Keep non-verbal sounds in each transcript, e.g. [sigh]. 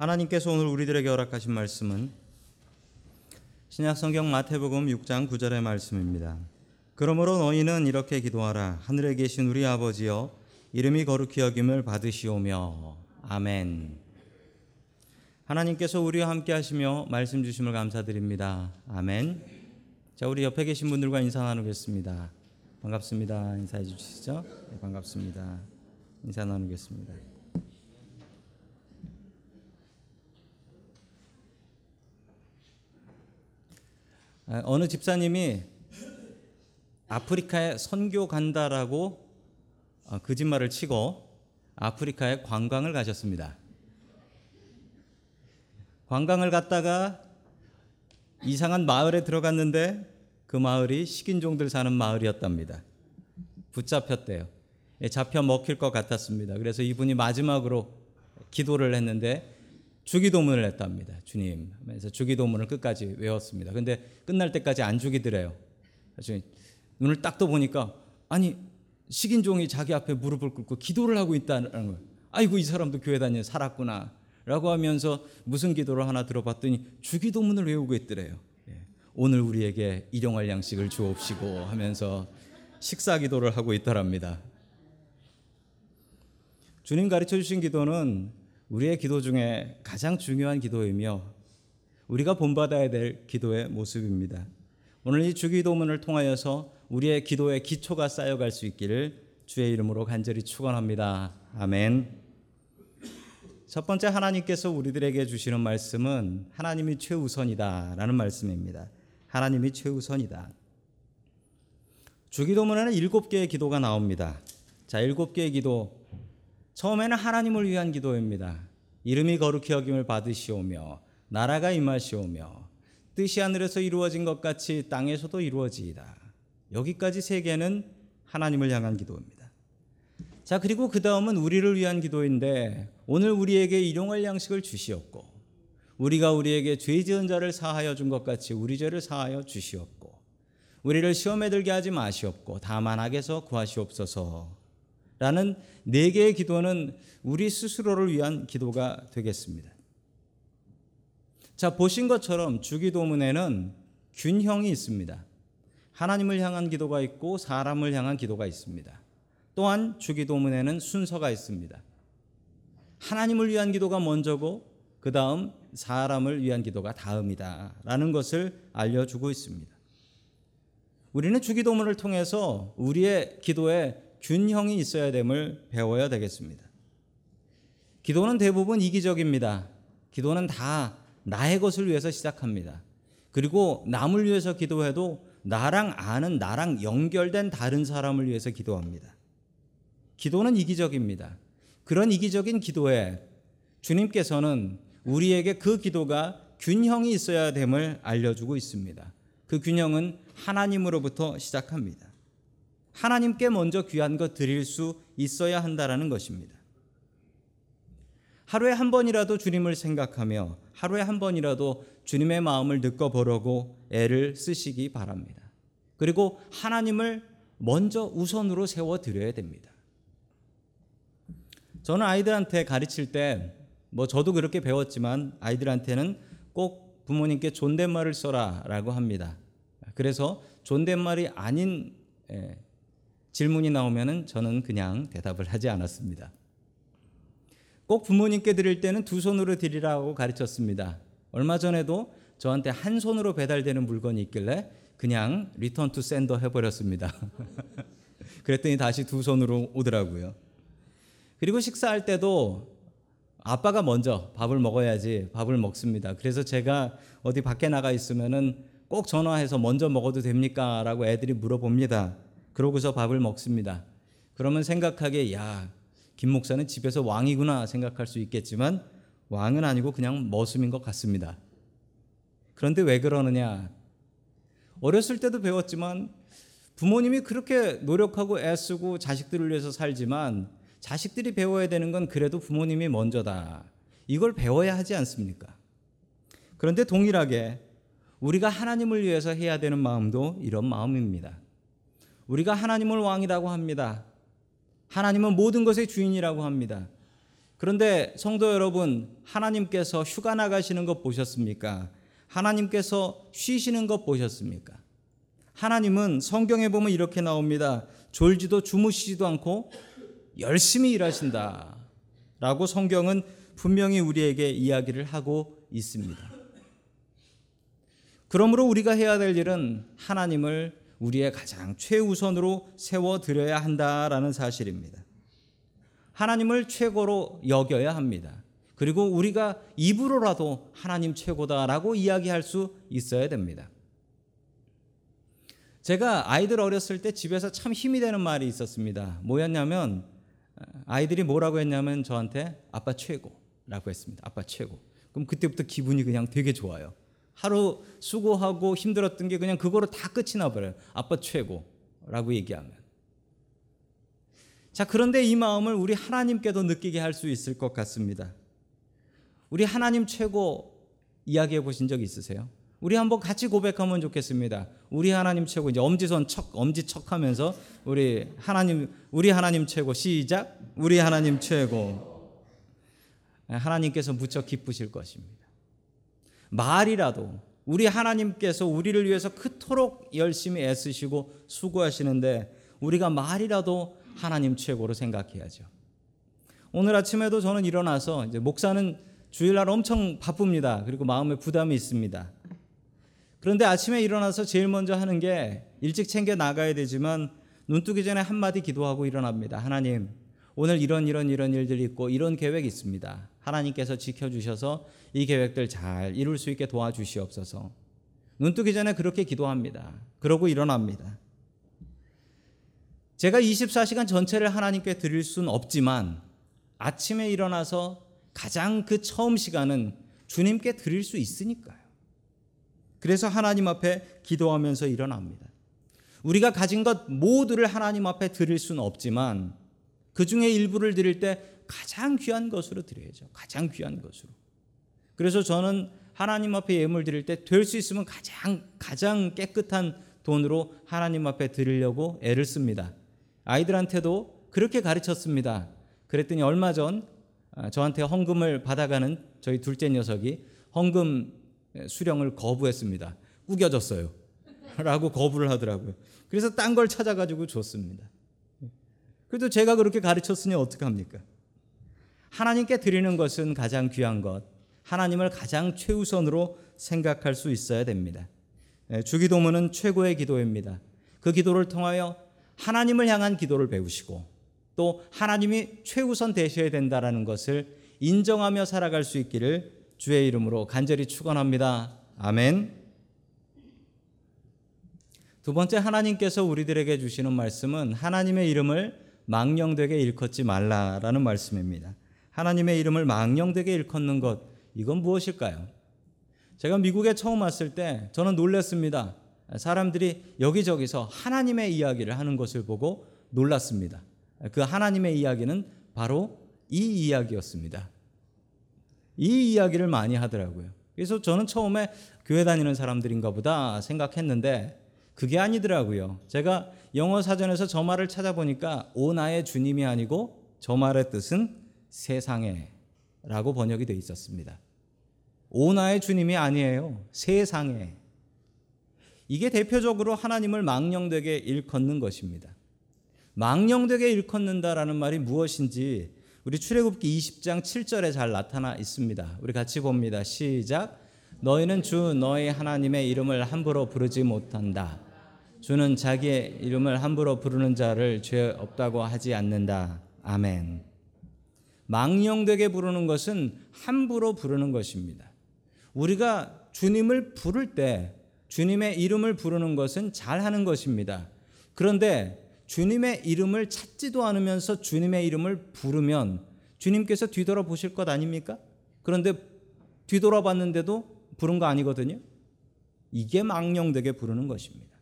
하나님께서 오늘 우리들에게 허락하신 말씀은 신약 성경 마태복음 6장 9절의 말씀입니다. 그러므로 너희는 이렇게 기도하라 하늘에 계신 우리 아버지여 이름이 거룩히 여김을 받으시오며 아멘. 하나님께서 우리와 함께 하시며 말씀 주심을 감사드립니다. 아멘. 자, 우리 옆에 계신 분들과 인사 나누겠습니다. 반갑습니다. 인사해 주시죠. 네, 반갑습니다. 인사 나누겠습니다. 어느 집사님이 아프리카에 선교 간다라고 어, 거짓말을 치고 아프리카에 관광을 가셨습니다. 관광을 갔다가 이상한 마을에 들어갔는데 그 마을이 식인종들 사는 마을이었답니다. 붙잡혔대요. 예, 잡혀 먹힐 것 같았습니다. 그래서 이분이 마지막으로 기도를 했는데 주기도문을 했답니다. 주님 하면서 주기도문을 끝까지 외웠습니다. 근데 끝날 때까지 안 죽이더래요. 그래서 눈을 딱 떠 보니까 아니 식인종이 자기 앞에 무릎을 꿇고 기도를 하고 있다는 거예요. 아이고 이 사람도 교회 다녀 살았구나. 라고 하면서 무슨 기도를 하나 들어봤더니 주기도문을 외우고 있더래요. 예. 오늘 우리에게 일용할 양식을 주옵시고 하면서 식사 기도를 하고 있더랍니다. 주님 가르쳐 주신 기도는 우리의 기도 중에 가장 중요한 기도이며 우리가 본받아야 될 기도의 모습입니다. 오늘 이 주기도문을 통하여서 우리의 기도의 기초가 쌓여갈 수 있기를 주의 이름으로 간절히 축원합니다. 아멘. 첫 번째 하나님께서 우리들에게 주시는 말씀은 하나님이 최우선이다라는 말씀입니다. 하나님이 최우선이다. 주기도문에는 일곱 개의 기도가 나옵니다. 자, 일곱 개의 기도. 처음에는 하나님을 위한 기도입니다. 이름이 거룩히 여김을 받으시오며 나라가 임하시오며 뜻이 하늘에서 이루어진 것 같이 땅에서도 이루어지이다. 여기까지 세 개는 하나님을 향한 기도입니다. 자, 그리고 그 다음은 우리를 위한 기도인데 오늘 우리에게 일용할 양식을 주시었고 우리가 우리에게 죄 지은 자를 사하여 준 것 같이 우리 죄를 사하여 주시었고 우리를 시험에 들게 하지 마시옵고 다만 악에서 구하시옵소서 라는 네 개의 기도는 우리 스스로를 위한 기도가 되겠습니다. 자, 보신 것처럼 주기도문에는 균형이 있습니다. 하나님을 향한 기도가 있고 사람을 향한 기도가 있습니다. 또한 주기도문에는 순서가 있습니다. 하나님을 위한 기도가 먼저고 그 다음 사람을 위한 기도가 다음이다. 라는 것을 알려주고 있습니다. 우리는 주기도문을 통해서 우리의 기도에 균형이 있어야 됨을 배워야 되겠습니다. 기도는 대부분 이기적입니다. 기도는 다 나의 것을 위해서 시작합니다. 그리고 남을 위해서 기도해도 나랑 아는 나랑 연결된 다른 사람을 위해서 기도합니다. 기도는 이기적입니다. 그런 이기적인 기도에 주님께서는 우리에게 그 기도가 균형이 있어야 됨을 알려주고 있습니다. 그 균형은 하나님으로부터 시작합니다. 하나님께 먼저 귀한 것 드릴 수 있어야 한다라는 것입니다. 하루에 한 번이라도 주님을 생각하며 하루에 한 번이라도 주님의 마음을 느껴보려고 애를 쓰시기 바랍니다. 그리고 하나님을 먼저 우선으로 세워 드려야 됩니다. 저는 아이들한테 가르칠 때 뭐 저도 그렇게 배웠지만 아이들한테는 꼭 부모님께 존댓말을 써라라고 합니다. 그래서 존댓말이 아닌 예, 질문이 나오면은 저는 그냥 대답을 하지 않았습니다. 꼭 부모님께 드릴 때는 두 손으로 드리라고 가르쳤습니다. 얼마 전에도 저한테 한 손으로 배달되는 물건이 있길래 그냥 return to sender 해버렸습니다. [laughs] 그랬더니 다시 두 손으로 오더라고요. 그리고 식사할 때도 아빠가 먼저 밥을 먹어야지 밥을 먹습니다. 그래서 제가 어디 밖에 나가 있으면은 꼭 전화해서 먼저 먹어도 됩니까? 라고 애들이 물어봅니다. 그러고서 밥을 먹습니다. 그러면 생각하기에 야, 김 목사는 집에서 왕이구나 생각할 수 있겠지만 왕은 아니고 그냥 머슴인 것 같습니다. 그런데 왜 그러느냐? 어렸을 때도 배웠지만 부모님이 그렇게 노력하고 애쓰고 자식들을 위해서 살지만 자식들이 배워야 되는 건 그래도 부모님이 먼저다. 이걸 배워야 하지 않습니까? 그런데 동일하게 우리가 하나님을 위해서 해야 되는 마음도 이런 마음입니다. 우리가 하나님을 왕이라고 합니다. 하나님은 모든 것의 주인이라고 합니다. 그런데 성도 여러분, 하나님께서 휴가 나가시는 것 보셨습니까? 하나님께서 쉬시는 것 보셨습니까? 하나님은 성경에 보면 이렇게 나옵니다. 졸지도 주무시지도 않고 열심히 일하신다. 라고 성경은 분명히 우리에게 이야기를 하고 있습니다. 그러므로 우리가 해야 될 일은 하나님을 우리의 가장 최우선으로 세워드려야 한다라는 사실입니다. 하나님을 최고로 여겨야 합니다. 그리고 우리가 입으로라도 하나님 최고다라고 이야기할 수 있어야 됩니다. 제가 아이들 어렸을 때 집에서 참 힘이 되는 말이 있었습니다. 뭐였냐면 아이들이 뭐라고 했냐면 저한테 아빠 최고라고 했습니다. 아빠 최고. 그럼 그때부터 기분이 그냥 되게 좋아요. 하루 수고하고 힘들었던 게 그냥 그거로 다 끝이 나버려요. 아빠 최고라고 얘기하면. 자, 그런데 이 마음을 우리 하나님께도 느끼게 할 수 있을 것 같습니다. 우리 하나님 최고 이야기해 보신 적 있으세요? 우리 한번 같이 고백하면 좋겠습니다. 우리 하나님 최고 이제 엄지손 척 엄지 척하면서 우리 하나님 우리 하나님 최고 시작. 우리 하나님 최고. 하나님께서 무척 기쁘실 것입니다. 말이라도 우리 하나님께서 우리를 위해서 그토록 열심히 애쓰시고 수고하시는데 우리가 말이라도 하나님 최고로 생각해야죠. 오늘 아침에도 저는 일어나서 이제 목사는 주일날 엄청 바쁩니다. 그리고 마음에 부담이 있습니다. 그런데 아침에 일어나서 제일 먼저 하는 게 일찍 챙겨 나가야 되지만 눈 뜨기 전에 한마디 기도하고 일어납니다. 하나님, 오늘 이런 이런 이런 일들이 있고 이런 계획이 있습니다. 하나님께서 지켜주셔서 이 계획들 잘 이룰 수 있게 도와주시옵소서. 눈 뜨기 전에 그렇게 기도합니다. 그러고 일어납니다. 제가 24시간 전체를 하나님께 드릴 수는 없지만 아침에 일어나서 가장 그 처음 시간은 주님께 드릴 수 있으니까요. 그래서 하나님 앞에 기도하면서 일어납니다. 우리가 가진 것 모두를 하나님 앞에 드릴 수는 없지만 그 중에 일부를 드릴 때 가장 귀한 것으로 드려야죠. 가장 귀한 것으로. 그래서 저는 하나님 앞에 예물 드릴 때 될 수 있으면 가장 가장 깨끗한 돈으로 하나님 앞에 드리려고 애를 씁니다. 아이들한테도 그렇게 가르쳤습니다. 그랬더니 얼마 전 아, 저한테 헌금을 받아가는 저희 둘째 녀석이 헌금 수령을 거부했습니다. 꾸겨졌어요. [laughs] 라고 거부를 하더라고요. 그래서 딴 걸 찾아가지고 줬습니다. 그래도 제가 그렇게 가르쳤으니 어떡합니까? 하나님께 드리는 것은 가장 귀한 것, 하나님을 가장 최우선으로 생각할 수 있어야 됩니다. 예, 주기도문은 최고의 기도입니다. 그 기도를 통하여 하나님을 향한 기도를 배우시고 또 하나님이 최우선 되셔야 된다라는 것을 인정하며 살아갈 수 있기를 주의 이름으로 간절히 축원합니다. 아멘. 두 번째 하나님께서 우리들에게 주시는 말씀은 하나님의 이름을 망령되게 일컫지 말라라는 말씀입니다. 하나님의 이름을 망령되게 일컫는 것 이건 무엇일까요? 제가 미국에 처음 왔을 때 저는 놀랐습니다. 사람들이 여기저기서 하나님의 이야기를 하는 것을 보고 놀랐습니다. 그 하나님의 이야기는 바로 이 이야기였습니다. 이 이야기를 많이 하더라고요. 그래서 저는 처음에 교회 다니는 사람들인가 보다 생각했는데 그게 아니더라고요. 제가 영어 사전에서 저 말을 찾아보니까 오 나의 주님이 아니고 저 말의 뜻은 세상에 라고 번역이 되어 있었습니다. 오나의 주님이 아니에요. 세상에. 이게 대표적으로 하나님을 망령되게 일컫는 것입니다. 망령되게 일컫는다라는 말이 무엇인지 우리 출애굽기 20장 7절에 잘 나타나 있습니다. 우리 같이 봅니다. 시작. 너희는 주 너희 하나님의 이름을 함부로 부르지 못한다. 주는 자기의 이름을 함부로 부르는 자를 죄 없다고 하지 않는다. 아멘. 망령되게 부르는 것은 함부로 부르는 것입니다. 우리가 주님을 부를 때 주님의 이름을 부르는 것은 잘하는 것입니다. 그런데 주님의 이름을 찾지도 않으면서 주님의 이름을 부르면 주님께서 뒤돌아 보실 것 아닙니까? 그런데 뒤돌아봤는데도 부른 거 아니거든요. 이게 망령되게 부르는 것입니다.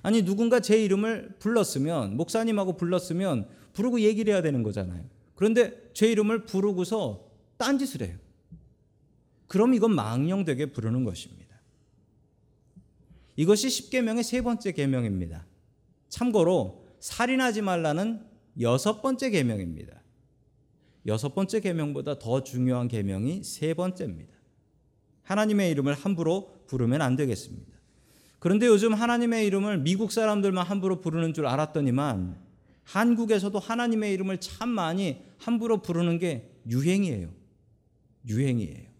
아니 누군가 제 이름을 불렀으면 목사님하고 불렀으면 부르고 얘기를 해야 되는 거잖아요. 그런데 제 이름을 부르고서 딴짓을 해요. 그럼 이건 망령되게 부르는 것입니다. 이것이 십계명의 세 번째 계명입니다. 참고로 살인하지 말라는 여섯 번째 계명입니다. 여섯 번째 계명보다 더 중요한 계명이 세 번째입니다. 하나님의 이름을 함부로 부르면 안 되겠습니다. 그런데 요즘 하나님의 이름을 미국 사람들만 함부로 부르는 줄 알았더니만 한국에서도 하나님의 이름을 참 많이 함부로 부르는 게 유행이에요. 유행이에요.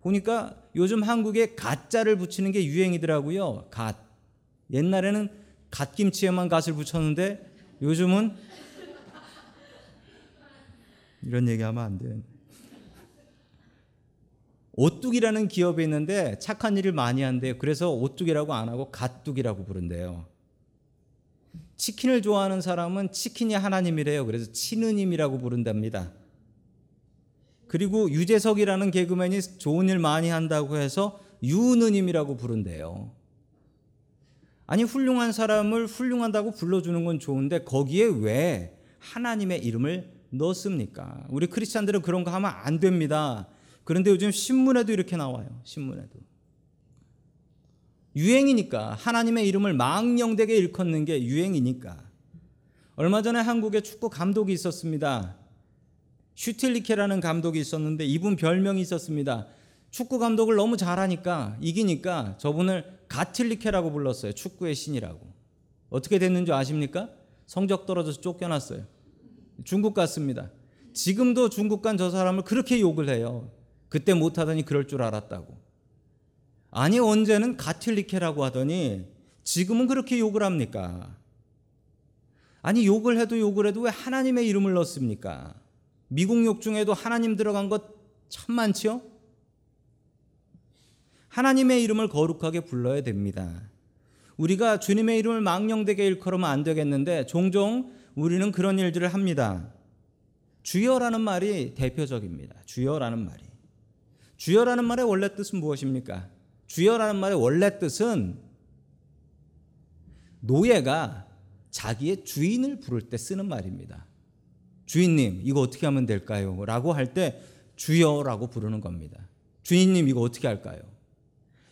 보니까 요즘 한국에 가짜를 붙이는 게 유행이더라고요. 갓. 옛날에는 갓김치에만 갓을 붙였는데 요즘은 이런 얘기하면 안 돼요. 오뚜기라는 기업이 있는데 착한 일을 많이 한대요. 그래서 오뚜기라고 안 하고 갓뚜기라고 부른대요. 치킨을 좋아하는 사람은 치킨이 하나님이래요. 그래서 치느님이라고 부른답니다. 그리고 유재석이라는 개그맨이 좋은 일 많이 한다고 해서 유느님이라고 부른대요. 아니 훌륭한 사람을 훌륭한다고 불러주는 건 좋은데 거기에 왜 하나님의 이름을 넣습니까? 우리 크리스찬들은 그런 거 하면 안 됩니다. 그런데 요즘 신문에도 이렇게 나와요. 신문에도. 유행이니까 하나님의 이름을 망령되게 일컫는 게 유행이니까. 얼마 전에 한국에 축구 감독이 있었습니다. 슈틸리케라는 감독이 있었는데 이분 별명이 있었습니다. 축구 감독을 너무 잘하니까 이기니까 저분을 가틸리케라고 불렀어요. 축구의 신이라고. 어떻게 됐는지 아십니까? 성적 떨어져서 쫓겨났어요. 중국 갔습니다. 지금도 중국 간 저 사람을 그렇게 욕을 해요. 그때 못하더니 그럴 줄 알았다고. 아니 언제는 가틸리케라고 하더니 지금은 그렇게 욕을 합니까? 아니 욕을 해도 욕을 해도 왜 하나님의 이름을 넣습니까? 미국 욕 중에도 하나님 들어간 것 참 많지요? 하나님의 이름을 거룩하게 불러야 됩니다. 우리가 주님의 이름을 망령되게 일컬으면 안 되겠는데 종종 우리는 그런 일들을 합니다. 주여라는 말이 대표적입니다. 주여라는 말이. 주여라는 말의 원래 뜻은 무엇입니까? 주여라는 말의 원래 뜻은 노예가 자기의 주인을 부를 때 쓰는 말입니다. 주인님, 이거 어떻게 하면 될까요? 라고 할 때 주여라고 부르는 겁니다. 주인님, 이거 어떻게 할까요?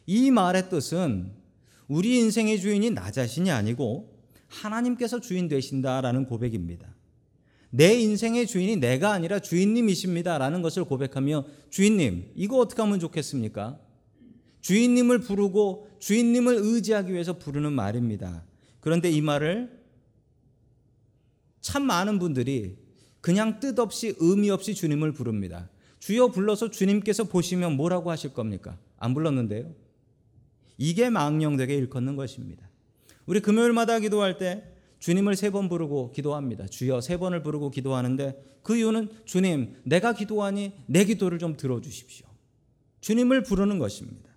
이 말의 뜻은 우리 인생의 주인이 나 자신이 아니고 하나님께서 주인 되신다라는 고백입니다. 내 인생의 주인이 내가 아니라 주인님이십니다라는 것을 고백하며 주인님, 이거 어떻게 하면 좋겠습니까? 주인님을 부르고 주인님을 의지하기 위해서 부르는 말입니다. 그런데 이 말을 참 많은 분들이 그냥 뜻없이 의미 없이 주님을 부릅니다. 주여 불러서 주님께서 보시면 뭐라고 하실 겁니까? 안 불렀는데요. 이게 망령되게 일컫는 것입니다. 우리 금요일마다 기도할 때 주님을 세 번 부르고 기도합니다. 주여 세 번을 부르고 기도하는데 그 이유는 주님, 내가 기도하니 내 기도를 좀 들어주십시오. 주님을 부르는 것입니다.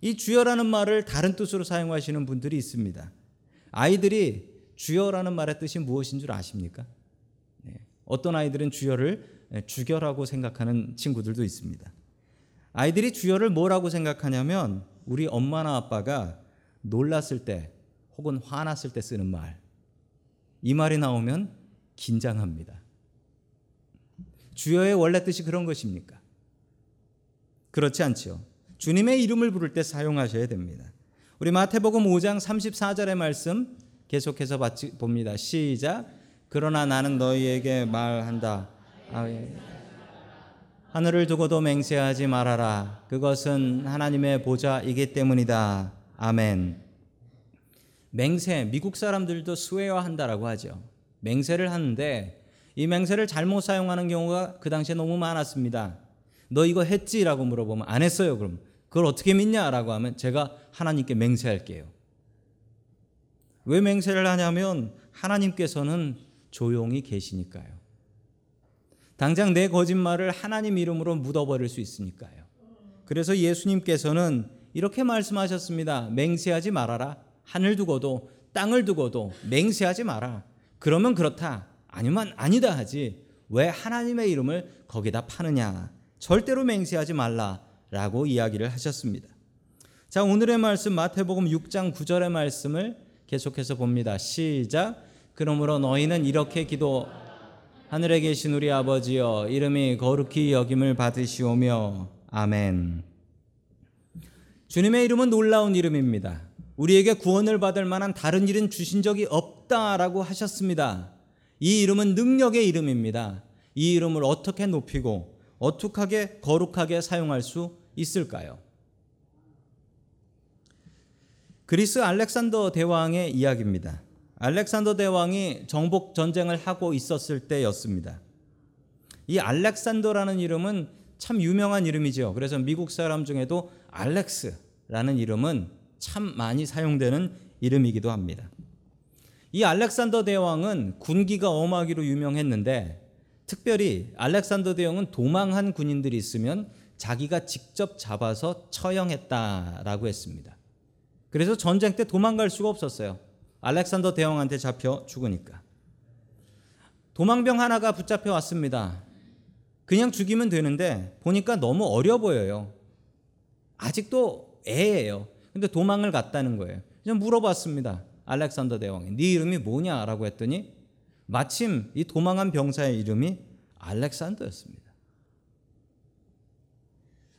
이 주여라는 말을 다른 뜻으로 사용하시는 분들이 있습니다. 아이들이 주여라는 말의 뜻이 무엇인 줄 아십니까? 어떤 아이들은 주여를 예, 주여라고 생각하는 친구들도 있습니다. 아이들이 주여를 뭐라고 생각하냐면 우리 엄마나 아빠가 놀랐을 때 혹은 화났을 때 쓰는 말. 이 말이 나오면 긴장합니다. 주여의 원래 뜻이 그런 것입니까? 그렇지 않죠. 주님의 이름을 부를 때 사용하셔야 됩니다. 우리 마태복음 5장 34절의 말씀 계속해서 봅니다. 시작. 그러나 나는 너희에게 말한다. 아, 예. 하늘을 두고도 맹세하지 말아라. 그것은 하나님의 보좌이기 때문이다. 아멘. 맹세, 미국 사람들도 수혜화한다라고 하죠. 맹세를 하는데 이 맹세를 잘못 사용하는 경우가 그 당시에 너무 많았습니다. 너 이거 했지라고 물어보면 안 했어요. 그럼 그걸 어떻게 믿냐라고 하면 제가 하나님께 맹세할게요. 왜 맹세를 하냐면 하나님께서는 조용히 계시니까요. 당장 내 거짓말을 하나님 이름으로 묻어버릴 수 있으니까요. 그래서 예수님께서는 이렇게 말씀하셨습니다. 맹세하지 말아라. 하늘 두고도 땅을 두고도 맹세하지 마라. 그러면 그렇다. 아니면 아니다 하지. 왜 하나님의 이름을 거기다 파느냐. 절대로 맹세하지 말라 라고 이야기를 하셨습니다. 자, 오늘의 말씀 마태복음 6장 9절의 말씀을 계속해서 봅니다. 시작. 그러므로 너희는 이렇게 기도 하늘에 계신 우리 아버지여 이름이 거룩히 여김을 받으시오며 아멘. 주님의 이름은 놀라운 이름입니다. 우리에게 구원을 받을 만한 다른 일은 주신 적이 없다라고 하셨습니다. 이 이름은 능력의 이름입니다. 이 이름을 어떻게 높이고 어떻게 거룩하게 사용할 수 있을까요? 그리스 알렉산더 대왕의 이야기입니다. 알렉산더 대왕이 정복 전쟁을 하고 있었을 때였습니다. 이 알렉산더라는 이름은 참 유명한 이름이죠. 그래서 미국 사람 중에도 알렉스라는 이름은 참 많이 사용되는 이름이기도 합니다. 이 알렉산더 대왕은 군기가 엄하기로 유명했는데 특별히 알렉산더 대왕은 도망한 군인들이 있으면 자기가 직접 잡아서 처형했다라고 했습니다. 그래서 전쟁 때 도망갈 수가 없었어요. 알렉산더 대왕한테 잡혀 죽으니까. 도망병 하나가 붙잡혀 왔습니다. 그냥 죽이면 되는데 보니까 너무 어려 보여요. 아직도 애예요. 근데 도망을 갔다는 거예요. 그냥 물어봤습니다. 알렉산더 대왕이 네 이름이 뭐냐라고 했더니 마침 이 도망한 병사의 이름이 알렉산더였습니다.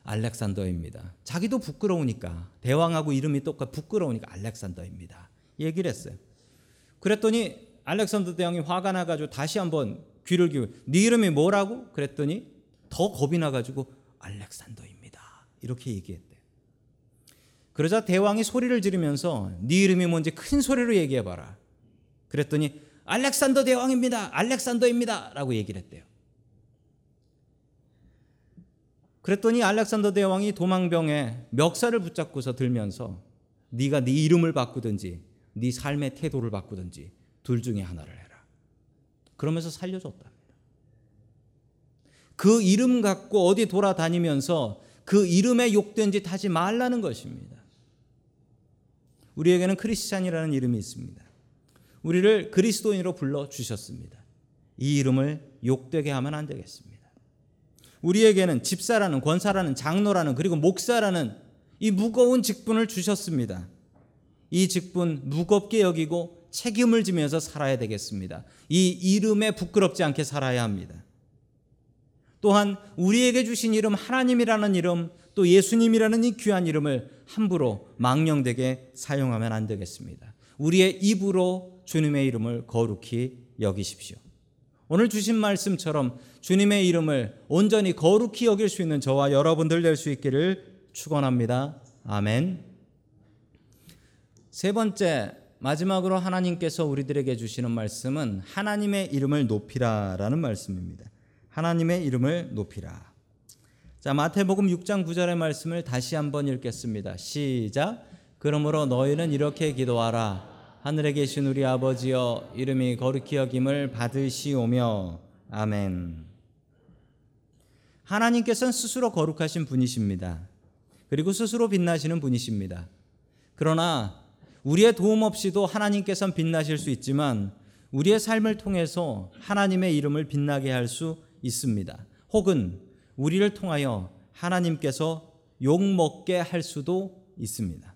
알렉산더입니다. 자기도 부끄러우니까 대왕하고 이름이 똑같 부끄러우니까 알렉산더입니다. 얘기를 했어요. 그랬더니 알렉산더 대왕이 화가 나가지고 다시 한번 귀를 기울. 네 이름이 뭐라고? 그랬더니 더 겁이 나가지고 알렉산더입니다. 이렇게 얘기했대요. 그러자 대왕이 소리를 지르면서 네 이름이 뭔지 큰 소리로 얘기해봐라. 그랬더니 알렉산더 대왕입니다. 알렉산더입니다. 라고 얘기를 했대요. 그랬더니 알렉산더 대왕이 도망병에 멱살을 붙잡고서 들면서 네가 네 이름을 바꾸든지 네 삶의 태도를 바꾸든지 둘 중에 하나를 해라. 그러면서 살려줬답니다. 그 이름 갖고 어디 돌아다니면서 그 이름에 욕된 짓 하지 말라는 것입니다. 우리에게는 크리스찬이라는 이름이 있습니다. 우리를 그리스도인으로 불러 주셨습니다. 이 이름을 욕되게 하면 안 되겠습니다. 우리에게는 집사라는 권사라는 장로라는 그리고 목사라는 이 무거운 직분을 주셨습니다. 이 직분 무겁게 여기고 책임을 지면서 살아야 되겠습니다. 이 이름에 부끄럽지 않게 살아야 합니다. 또한 우리에게 주신 이름 하나님이라는 이름 또 예수님이라는 이 귀한 이름을 함부로 망령되게 사용하면 안 되겠습니다. 우리의 입으로 주님의 이름을 거룩히 여기십시오. 오늘 주신 말씀처럼 주님의 이름을 온전히 거룩히 여길 수 있는 저와 여러분들 될 수 있기를 축원합니다. 아멘. 세 번째 마지막으로 하나님께서 우리들에게 주시는 말씀은 하나님의 이름을 높이라라는 말씀입니다. 하나님의 이름을 높이라. 자, 마태복음 6장 9절의 말씀을 다시 한번 읽겠습니다. 시작. 그러므로 너희는 이렇게 기도하라. 하늘에 계신 우리 아버지여 이름이 거룩히 여김을 받으시오며 아멘. 하나님께서는 스스로 거룩하신 분이십니다. 그리고 스스로 빛나시는 분이십니다. 그러나 우리의 도움 없이도 하나님께서는 빛나실 수 있지만 우리의 삶을 통해서 하나님의 이름을 빛나게 할 수 있습니다. 혹은 우리를 통하여 하나님께서 욕먹게 할 수도 있습니다.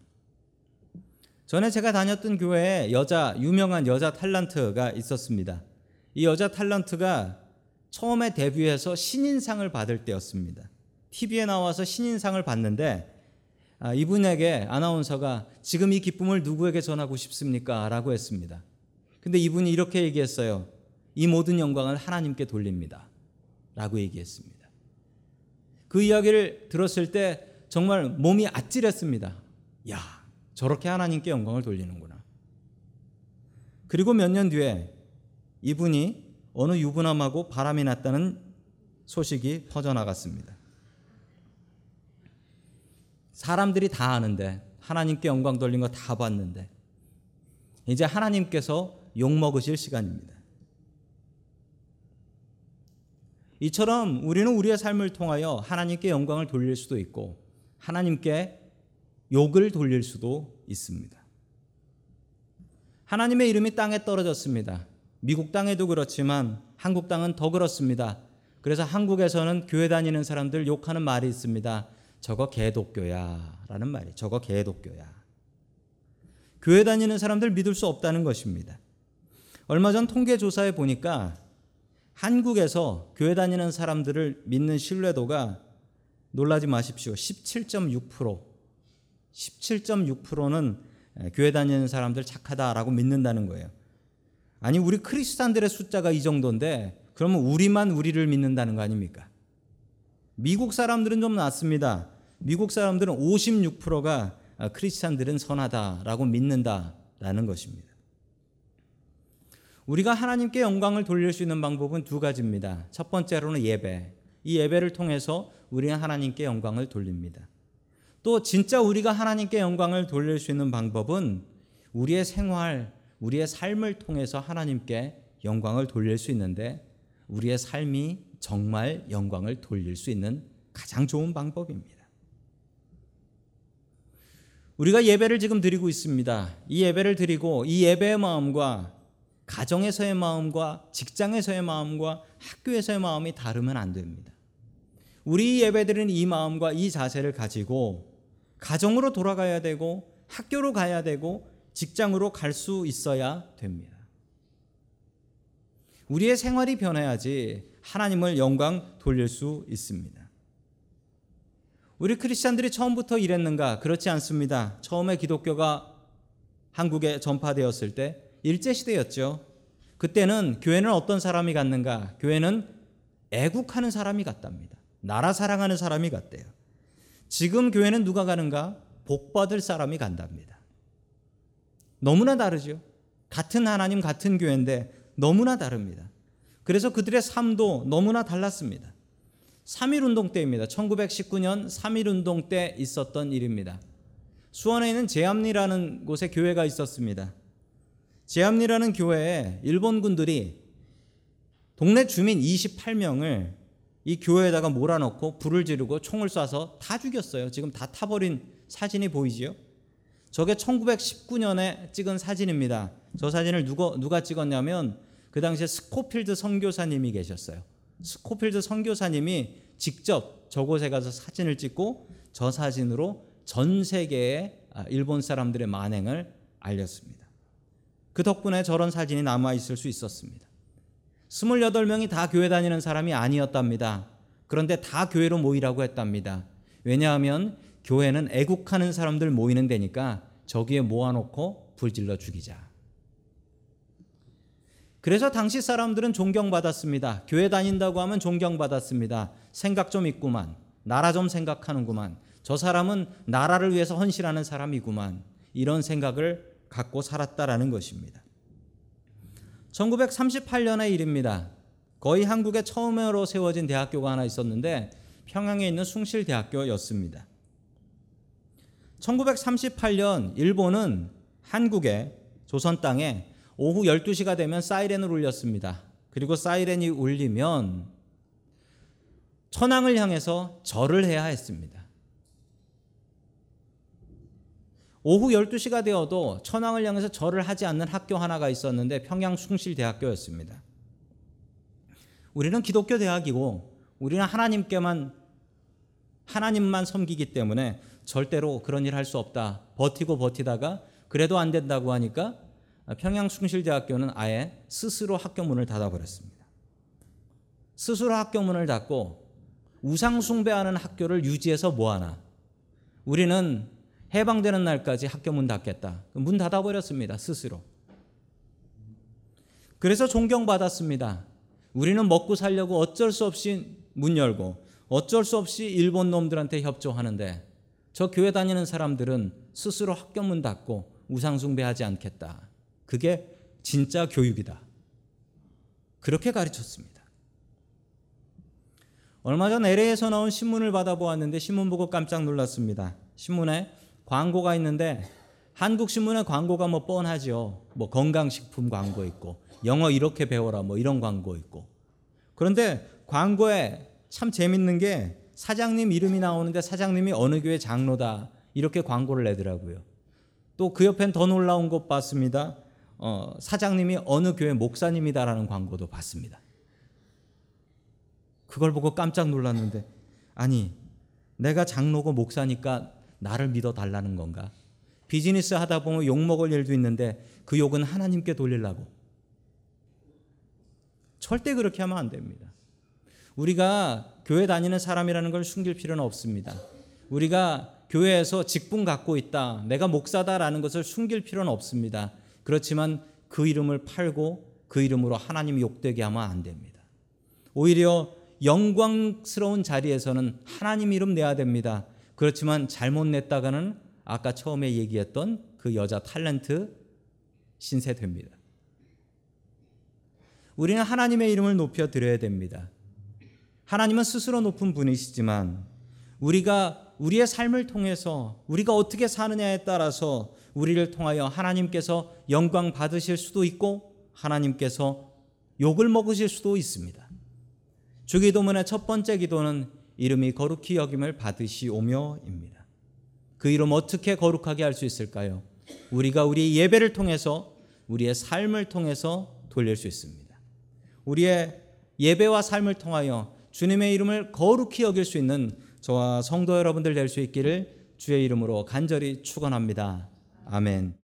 전에 제가 다녔던 교회에 여자 유명한 여자 탤런트가 있었습니다. 이 여자 탤런트가 처음에 데뷔해서 신인상을 받을 때였습니다. TV에 나와서 신인상을 받는데 아, 이분에게 아나운서가 지금 이 기쁨을 누구에게 전하고 싶습니까? 라고 했습니다. 근데 이분이 이렇게 얘기했어요. 이 모든 영광을 하나님께 돌립니다. 라고 얘기했습니다. 그 이야기를 들었을 때 정말 몸이 아찔했습니다. 야, 저렇게 하나님께 영광을 돌리는구나. 그리고 몇 년 뒤에 이분이 어느 유부남하고 바람이 났다는 소식이 퍼져나갔습니다. 사람들이 다 아는데 하나님께 영광 돌린 거 다 봤는데 이제 하나님께서 욕 먹으실 시간입니다. 이처럼 우리는 우리의 삶을 통하여 하나님께 영광을 돌릴 수도 있고 하나님께 욕을 돌릴 수도 있습니다. 하나님의 이름이 땅에 떨어졌습니다. 미국 땅에도 그렇지만 한국 땅은 더 그렇습니다. 그래서 한국에서는 교회 다니는 사람들 욕하는 말이 있습니다. 저거 개독교야 라는 말이 저거 개독교야. 교회 다니는 사람들 믿을 수 없다는 것입니다. 얼마 전 통계 조사에 보니까 한국에서 교회 다니는 사람들을 믿는 신뢰도가 놀라지 마십시오. 17.6% 17.6%는 교회 다니는 사람들 착하다라고 믿는다는 거예요. 아니 우리 크리스찬들의 숫자가 이 정도인데 그러면 우리만 우리를 믿는다는 거 아닙니까? 미국 사람들은 좀 낫습니다. 미국 사람들은 56%가 크리스찬들은 선하다라고 믿는다라는 것입니다. 우리가 하나님께 영광을 돌릴 수 있는 방법은 두 가지입니다. 첫 번째로는 예배. 이 예배를 통해서 우리는 하나님께 영광을 돌립니다. 또 진짜 우리가 하나님께 영광을 돌릴 수 있는 방법은 우리의 생활, 우리의 삶을 통해서 하나님께 영광을 돌릴 수 있는데 우리의 삶이 정말 영광을 돌릴 수 있는 가장 좋은 방법입니다. 우리가 예배를 지금 드리고 있습니다. 이 예배를 드리고 이 예배의 마음과 가정에서의 마음과 직장에서의 마음과 학교에서의 마음이 다르면 안 됩니다. 우리 예배드리는 이 마음과 이 자세를 가지고 가정으로 돌아가야 되고 학교로 가야 되고 직장으로 갈 수 있어야 됩니다. 우리의 생활이 변해야지 하나님을 영광 돌릴 수 있습니다. 우리 크리스찬들이 처음부터 이랬는가? 그렇지 않습니다. 처음에 기독교가 한국에 전파되었을 때 일제 시대였죠. 그때는 교회는 어떤 사람이 갔는가? 교회는 애국하는 사람이 갔답니다. 나라 사랑하는 사람이 갔대요. 지금 교회는 누가 가는가? 복받을 사람이 간답니다. 너무나 다르죠. 같은 하나님, 같은 교회인데 너무나 다릅니다. 그래서 그들의 삶도 너무나 달랐습니다. 3.1 운동 때입니다. 1919년 3.1 운동 때 있었던 일입니다. 수원에 있는 제암리라는 곳에 교회가 있었습니다. 제암리라는 교회에 일본군들이 동네 주민 28명을 이 교회에다가 몰아넣고 불을 지르고 총을 쏴서 다 죽였어요. 지금 다 타버린 사진이 보이지요? 저게 1919년에 찍은 사진입니다. 저 사진을 누가, 누가 찍었냐면 그 당시에 스코필드 선교사님이 계셨어요. 스코필드 선교사님이 직접 저곳에 가서 사진을 찍고 저 사진으로 전 세계의 아, 일본 사람들의 만행을 알렸습니다. 그 덕분에 저런 사진이 남아 있을 수 있었습니다. 28명이 다 교회 다니는 사람이 아니었답니다. 그런데 다 교회로 모이라고 했답니다. 왜냐하면 교회는 애국하는 사람들 모이는 데니까 저기에 모아놓고 불질러 죽이자. 그래서 당시 사람들은 존경받았습니다. 교회 다닌다고 하면 존경받았습니다. 생각 좀 있구만. 나라 좀 생각하는구만. 저 사람은 나라를 위해서 헌신하는 사람이구만. 이런 생각을 갖고 살았다라는 것입니다. 1938년의 일입니다. 거의 한국에 처음으로 세워진 대학교가 하나 있었는데 평양에 있는 숭실대학교였습니다. 1938년 일본은 한국에 조선 땅에 오후 12시가 되면 사이렌을 울렸습니다. 그리고 사이렌이 울리면 천황을 향해서 절을 해야 했습니다. 오후 12시가 되어도 천황을 향해서 절을 하지 않는 학교 하나가 있었는데 평양 숭실대학교였습니다. 우리는 기독교 대학이고 우리는 하나님께만 하나님만 섬기기 때문에 절대로 그런 일 할 수 없다. 버티고 버티다가 그래도 안 된다고 하니까 평양 숭실대학교는 아예 스스로 학교 문을 닫아버렸습니다. 스스로 학교 문을 닫고 우상 숭배하는 학교를 유지해서 뭐하나? 우리는 해방되는 날까지 학교 문 닫겠다. 문 닫아버렸습니다. 스스로. 그래서 존경받았습니다. 우리는 먹고 살려고 어쩔 수 없이 문 열고 어쩔 수 없이 일본 놈들한테 협조하는데 저 교회 다니는 사람들은 스스로 학교 문 닫고 우상숭배하지 않겠다. 그게 진짜 교육이다. 그렇게 가르쳤습니다. 얼마 전 LA에서 나온 신문을 받아보았는데 신문 보고 깜짝 놀랐습니다. 신문에 광고가 있는데 한국 신문의 광고가 뭐 뻔하죠. 뭐 건강식품 광고 있고 영어 이렇게 배워라 뭐 이런 광고 있고. 그런데 광고에 참 재밌는 게 사장님 이름이 나오는데 사장님이 어느 교회 장로다 이렇게 광고를 내더라고요. 또 그 옆엔 더 놀라운 것 봤습니다. 어, 사장님이 어느 교회 목사님이다라는 광고도 봤습니다. 그걸 보고 깜짝 놀랐는데 아니 내가 장로고 목사니까 나를 믿어 달라는 건가? 비즈니스 하다 보면 욕 먹을 일도 있는데 그 욕은 하나님께 돌리려고. 절대 그렇게 하면 안 됩니다. 우리가 교회 다니는 사람이라는 걸 숨길 필요는 없습니다. 우리가 교회에서 직분 갖고 있다. 내가 목사다라는 것을 숨길 필요는 없습니다. 그렇지만 그 이름을 팔고 그 이름으로 하나님 욕되게 하면 안 됩니다. 오히려 영광스러운 자리에서는 하나님 이름 내야 됩니다. 그렇지만 잘못 냈다가는 아까 처음에 얘기했던 그 여자 탤런트 신세 됩니다. 우리는 하나님의 이름을 높여 드려야 됩니다. 하나님은 스스로 높은 분이시지만 우리가 우리의 삶을 통해서 우리가 어떻게 사느냐에 따라서 우리를 통하여 하나님께서 영광 받으실 수도 있고 하나님께서 욕을 먹으실 수도 있습니다. 주기도문의 첫 번째 기도는 이름이 거룩히 여김을 받으시오며입니다. 그 이름 어떻게 거룩하게 할 수 있을까요? 우리가 우리 예배를 통해서 우리의 삶을 통해서 돌릴 수 있습니다. 우리의 예배와 삶을 통하여 주님의 이름을 거룩히 여길 수 있는 저와 성도 여러분들 될 수 있기를 주의 이름으로 간절히 축원합니다. 아멘.